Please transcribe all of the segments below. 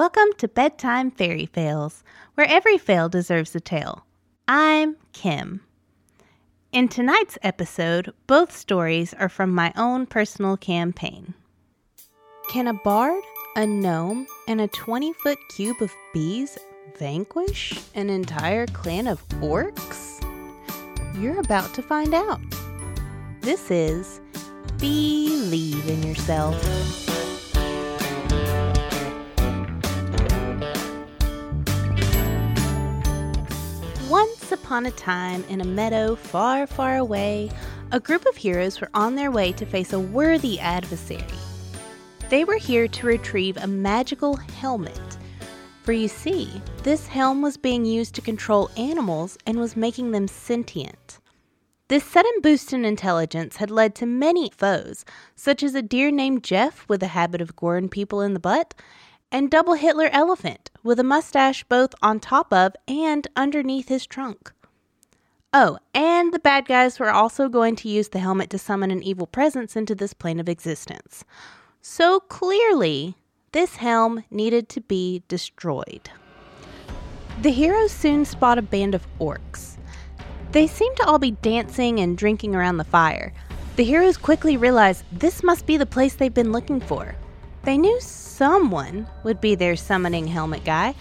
Welcome to Bedtime Fairy Fails, where every fail deserves a tale. I'm Kim. In tonight's episode, both stories are from my own personal campaign. Can a bard, a gnome, and a 20 foot cube of bees vanquish an entire clan of orcs? You're about to find out. This is Believe in Yourself. Upon a time, in a meadow far, far away, a group of heroes were on their way to face a worthy adversary. They were here to retrieve a magical helmet. For you see, this helm was being used to control animals and was making them sentient. This sudden boost in intelligence had led to many foes, such as a deer named Jeff with a habit of goring people in the butt, and Double Hitler Elephant with a mustache both on top of and underneath his trunk. Oh, and the bad guys were also going to use the helmet to summon an evil presence into this plane of existence. So clearly, this helm needed to be destroyed. The heroes soon spot a band of orcs. They seem to all be dancing and drinking around the fire. The heroes quickly realize this must be the place they've been looking for. They knew someone would be their summoning helmet guy,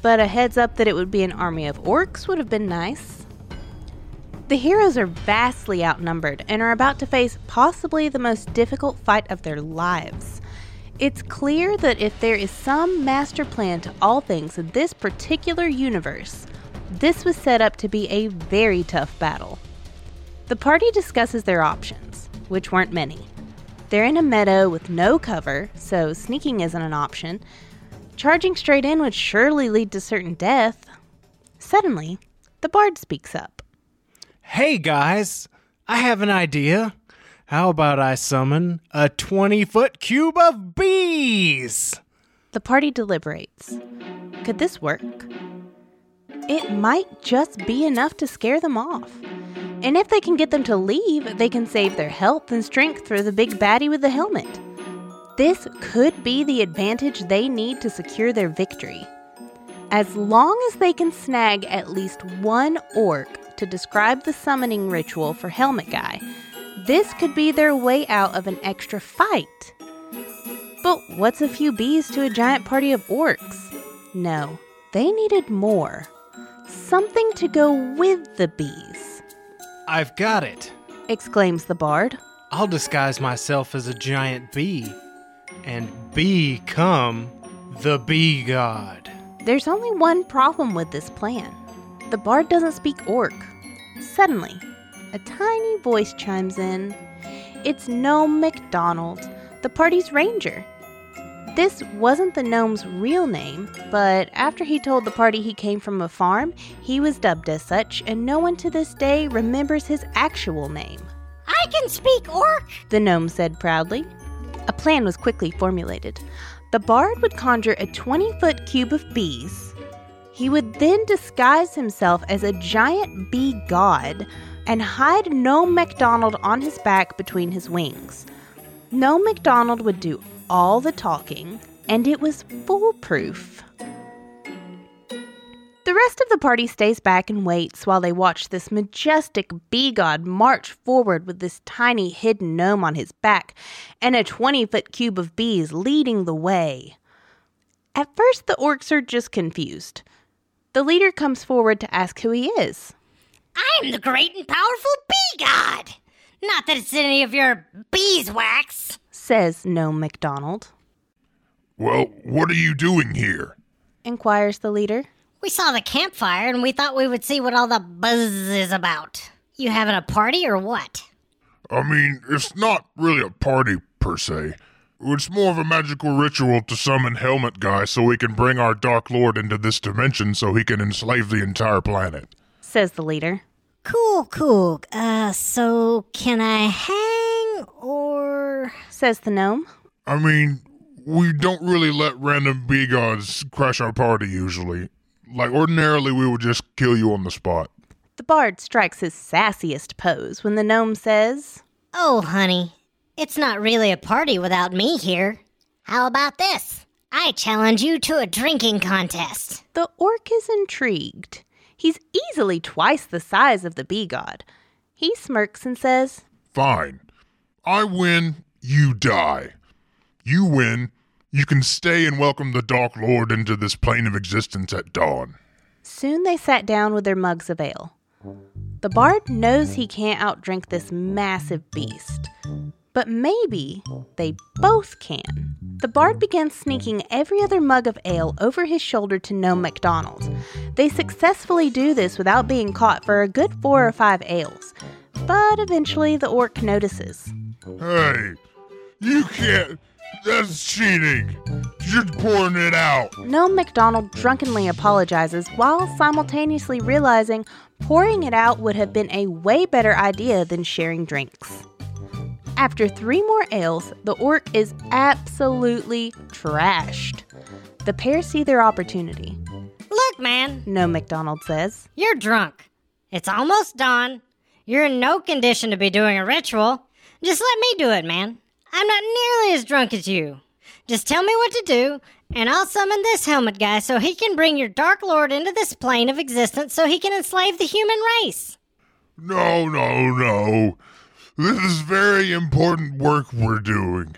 but a heads up that it would be an army of orcs would have been nice. The heroes are vastly outnumbered and are about to face possibly the most difficult fight of their lives. It's clear that if there is some master plan to all things in this particular universe, this was set up to be a very tough battle. The party discusses their options, which weren't many. They're in a meadow with no cover, so sneaking isn't an option. Charging straight in would surely lead to certain death. Suddenly, the bard speaks up. Hey guys, I have an idea. How about I summon a 20 foot cube of bees? The party deliberates. Could this work? It might just be enough to scare them off. And if they can get them to leave, they can save their health and strength for the big baddie with the helmet. This could be the advantage they need to secure their victory. As long as they can snag at least one orc to describe the summoning ritual for Helmet Guy, this could be their way out of an extra fight. But what's a few bees to a giant party of orcs? No, they needed more. Something to go with the bees, I've got it. exclaims the bard. I'll disguise myself as a giant bee and become the bee god. There's only one problem with this plan. The bard doesn't speak orc. Suddenly, a tiny voice chimes in. It's Gnome MacDonald, the party's ranger. This wasn't the gnome's real name, but after he told the party he came from a farm, he was dubbed as such, and no one to this day remembers his actual name. I can speak orc. The gnome said proudly. A plan was quickly formulated. The bard would conjure a 20 foot cube of bees. He would then disguise himself as a giant bee god and hide Gnome MacDonald on his back between his wings. Gnome MacDonald would do all the talking, and it was foolproof. The rest of the party stays back and waits while they watch this majestic bee god march forward with this tiny hidden gnome on his back and a 20 foot cube of bees leading the way. At first, the orcs are just confused. The leader comes forward to ask who he is. I'm the great and powerful bee god. Not that it's any of your beeswax. Says Gnome MacDonald, Well, what are you doing here? inquires the leader. We saw the campfire and we thought we would see what all the buzz is about. You having a party or what? I mean, it's not really a party per se. It's more of a magical ritual to summon Helmet Guy so we can bring our Dark Lord into this dimension so he can enslave the entire planet. Says the leader. Cool, cool. Uh, so can I hang or. Says the gnome. I mean, we don't really let random bee gods crash our party usually. Like, ordinarily, we would just kill you on the spot. The bard strikes his sassiest pose when the gnome says, Oh, honey, it's not really a party without me here. How about this? I challenge you to a drinking contest. The orc is intrigued. He's easily twice the size of the bee god. He smirks and says, Fine. I win, you die. You win, you can stay and welcome the Dark Lord into this plane of existence at dawn. Soon they sat down with their mugs of ale. The bard knows he can't outdrink this massive beast, but maybe they both can. The bard began sneaking every other mug of ale over his shoulder to Gnome MacDonald. They successfully do this without being caught for a good four or five ales, but eventually the orc notices. Hey, you can't. That's cheating. You're pouring it out. Gnome MacDonald drunkenly apologizes while simultaneously realizing pouring it out would have been a way better idea than sharing drinks. After three more ales, the orc is absolutely trashed. The pair see their opportunity. Look, man, Gnome MacDonald says. you're drunk. It's almost dawn. You're in no condition to be doing a ritual. Just let me do it, man. I'm not nearly as drunk as you. Just tell me what to do, and I'll summon this helmet guy so he can bring your Dark Lord into this plane of existence so he can enslave the human race. No, no, no. This is very important work we're doing.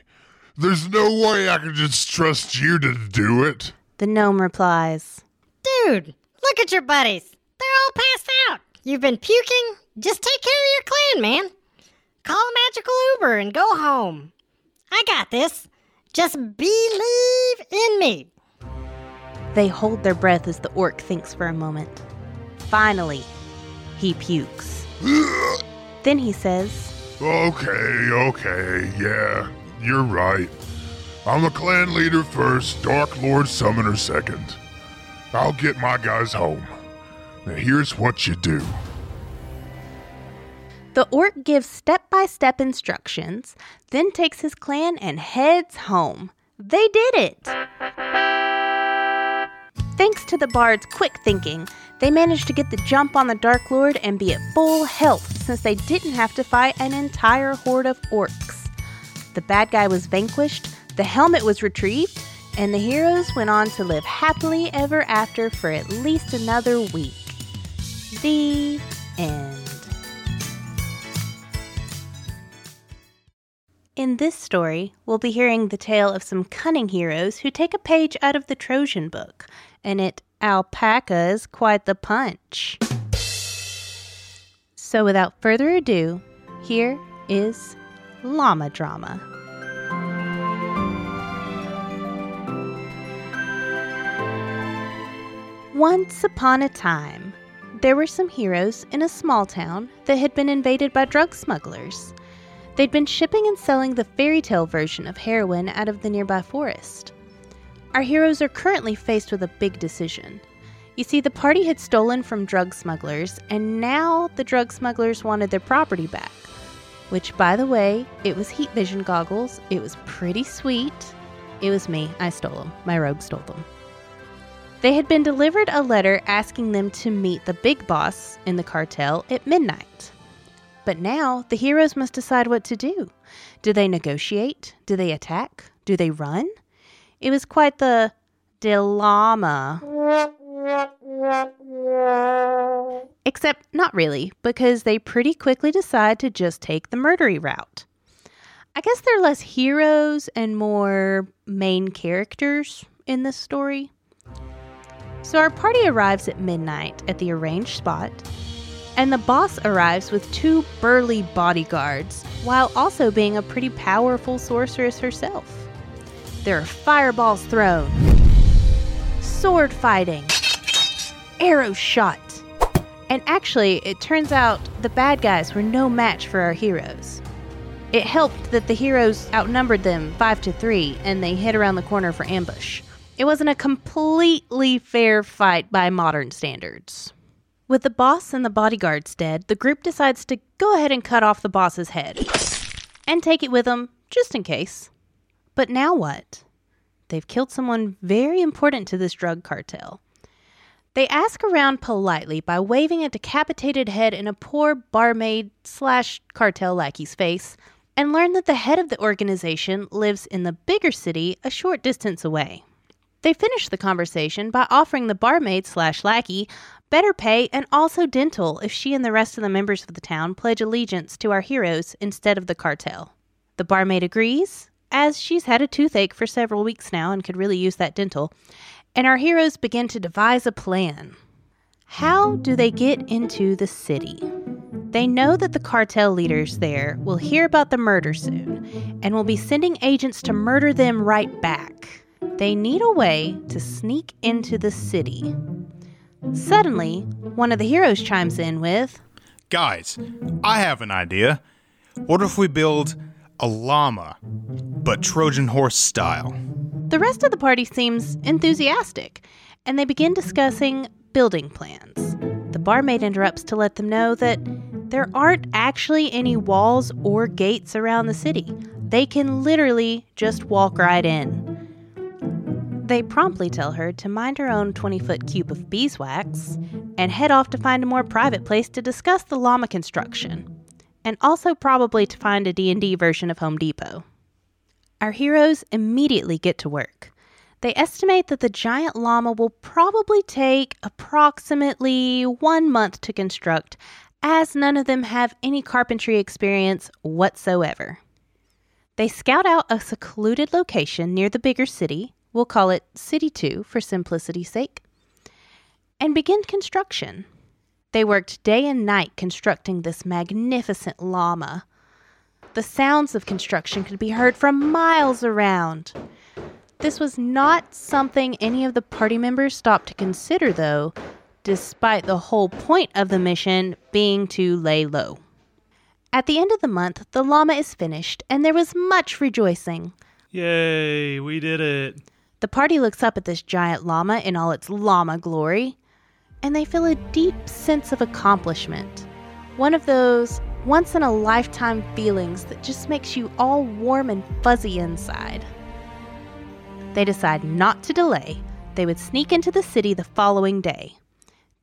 There's no way I can just trust you to do it. The gnome replies. Dude, look at your buddies. They're all passed out. You've been puking. Just take care of your clan, man. Call a magical Uber and go home. I got this. Just believe in me. They hold their breath as the orc thinks for a moment. Finally, he pukes. then he says, Okay, okay, yeah, you're right. I'm a clan leader first, Dark Lord Summoner second. I'll get my guys home. Now here's what you do. The orc gives step by step instructions, then takes his clan and heads home. They did it! Thanks to the bard's quick thinking, they managed to get the jump on the Dark Lord and be at full health since they didn't have to fight an entire horde of orcs. The bad guy was vanquished, the helmet was retrieved, and the heroes went on to live happily ever after for at least another week. The end. In this story, we'll be hearing the tale of some cunning heroes who take a page out of the Trojan book, and it alpacas quite the punch. So, without further ado, here is Llama Drama. Once upon a time, there were some heroes in a small town that had been invaded by drug smugglers. They'd been shipping and selling the fairy tale version of heroin out of the nearby forest. Our heroes are currently faced with a big decision. You see, the party had stolen from drug smugglers, and now the drug smugglers wanted their property back. Which, by the way, it was heat vision goggles. It was pretty sweet. It was me. I stole them. My rogue stole them. They had been delivered a letter asking them to meet the big boss in the cartel at midnight. But now the heroes must decide what to do. Do they negotiate? Do they attack? Do they run? It was quite the dilemma. Except not really, because they pretty quickly decide to just take the murdery route. I guess they're less heroes and more main characters in this story. So our party arrives at midnight at the arranged spot, and the boss arrives with two burly bodyguards, while also being a pretty powerful sorceress herself. There are fireballs thrown, sword fighting, arrows shot, and actually, it turns out the bad guys were no match for our heroes. It helped that the heroes outnumbered them five to three, and they hid around the corner for ambush. It wasn't a completely fair fight by modern standards. With the boss and the bodyguards dead, the group decides to go ahead and cut off the boss's head and take it with them just in case. But now what? They've killed someone very important to this drug cartel. They ask around politely by waving a decapitated head in a poor barmaid slash cartel lackey's face and learn that the head of the organization lives in the bigger city a short distance away. They finish the conversation by offering the barmaid slash lackey better pay and also dental if she and the rest of the members of the town pledge allegiance to our heroes instead of the cartel. The barmaid agrees, as she's had a toothache for several weeks now and could really use that dental, and our heroes begin to devise a plan. How do they get into the city? They know that the cartel leaders there will hear about the murder soon and will be sending agents to murder them right back. They need a way to sneak into the city. Suddenly, one of the heroes chimes in with, Guys, I have an idea. What if we build a llama, but Trojan horse style? The rest of the party seems enthusiastic, and they begin discussing building plans. The barmaid interrupts to let them know that there aren't actually any walls or gates around the city. They can literally just walk right in. They promptly tell her to mind her own 20 foot cube of beeswax and head off to find a more private place to discuss the llama construction, and also probably to find a D&D version of Home Depot. Our heroes immediately get to work. They estimate that the giant llama will probably take approximately one month to construct, as none of them have any carpentry experience whatsoever. They scout out a secluded location near the bigger city We'll call it City 2 for simplicity's sake. And begin construction. They worked day and night constructing this magnificent llama. The sounds of construction could be heard from miles around. This was not something any of the party members stopped to consider, though, despite the whole point of the mission being to lay low. At the end of the month, the llama is finished, and there was much rejoicing. Yay, we did it. The party looks up at this giant llama in all its llama glory, and they feel a deep sense of accomplishment. One of those once in a lifetime feelings that just makes you all warm and fuzzy inside. They decide not to delay. They would sneak into the city the following day.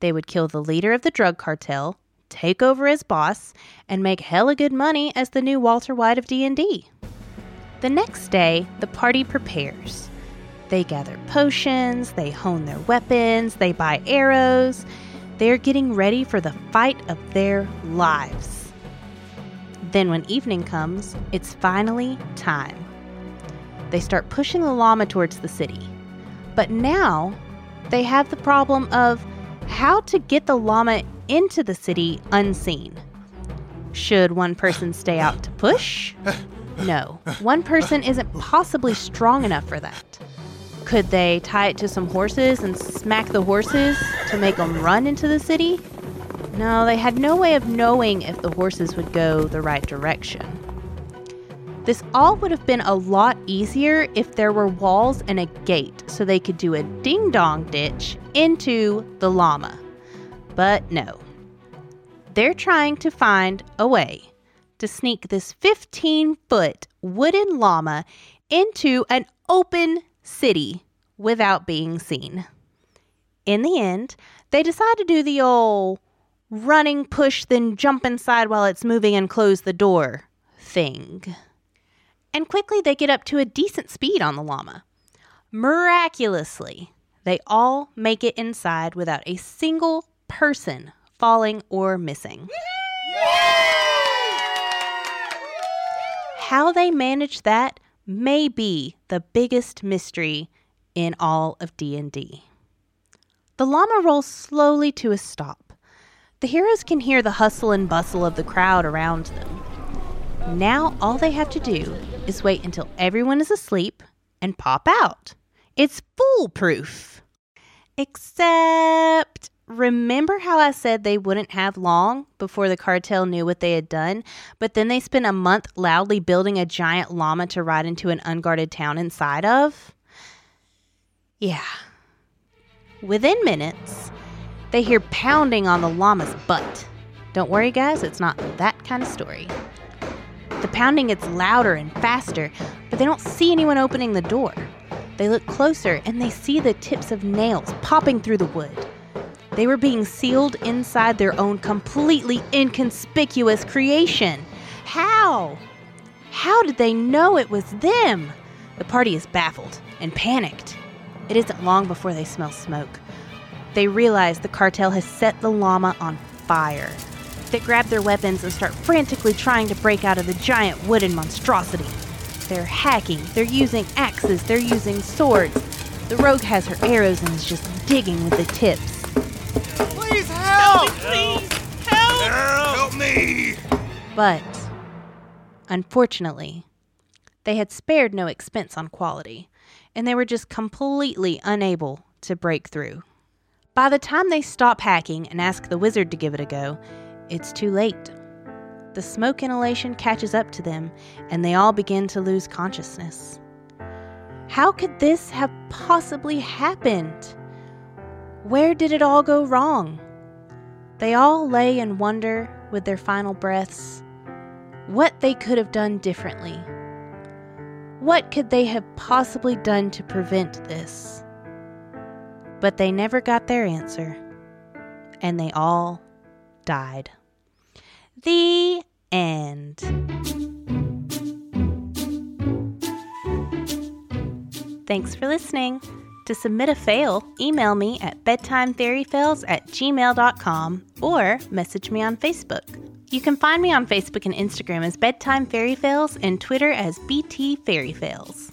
They would kill the leader of the drug cartel, take over as boss, and make hella good money as the new Walter White of D&D. The next day, the party prepares. They gather potions, they hone their weapons, they buy arrows. They're getting ready for the fight of their lives. Then, when evening comes, it's finally time. They start pushing the llama towards the city. But now they have the problem of how to get the llama into the city unseen. Should one person stay out to push? No, one person isn't possibly strong enough for that. Could they tie it to some horses and smack the horses to make them run into the city? No, they had no way of knowing if the horses would go the right direction. This all would have been a lot easier if there were walls and a gate so they could do a ding dong ditch into the llama. But no. They're trying to find a way to sneak this 15 foot wooden llama into an open city without being seen. In the end, they decide to do the old running, push, then jump inside while it's moving and close the door thing. And quickly they get up to a decent speed on the llama. Miraculously, they all make it inside without a single person falling or missing. How they manage that may be the biggest mystery in all of D&D. The llama rolls slowly to a stop. The heroes can hear the hustle and bustle of the crowd around them. Now all they have to do is wait until everyone is asleep and pop out. It's foolproof. Except remember how I said they wouldn't have long before the cartel knew what they had done, but then they spent a month loudly building a giant llama to ride into an unguarded town inside of? Yeah. Within minutes, they hear pounding on the llama's butt. Don't worry, guys, it's not that kind of story. The pounding gets louder and faster, but they don't see anyone opening the door. They look closer and they see the tips of nails popping through the wood. They were being sealed inside their own completely inconspicuous creation. How? How did they know it was them? The party is baffled and panicked. It isn't long before they smell smoke. They realize the cartel has set the llama on fire. They grab their weapons and start frantically trying to break out of the giant wooden monstrosity. They're hacking, they're using axes, they're using swords. The rogue has her arrows and is just digging with the tips. Please help! Help me! But, unfortunately, they had spared no expense on quality, and they were just completely unable to break through. By the time they stop hacking and ask the wizard to give it a go, it's too late. The smoke inhalation catches up to them, and they all begin to lose consciousness. How could this have possibly happened? Where did it all go wrong? They all lay in wonder with their final breaths what they could have done differently. What could they have possibly done to prevent this? But they never got their answer, and they all died. The end. Thanks for listening. To submit a fail, email me at bedtimefairyfails at gmail.com or message me on Facebook. You can find me on Facebook and Instagram as Bedtime Fairy Fails and Twitter as BT Fairy Fails.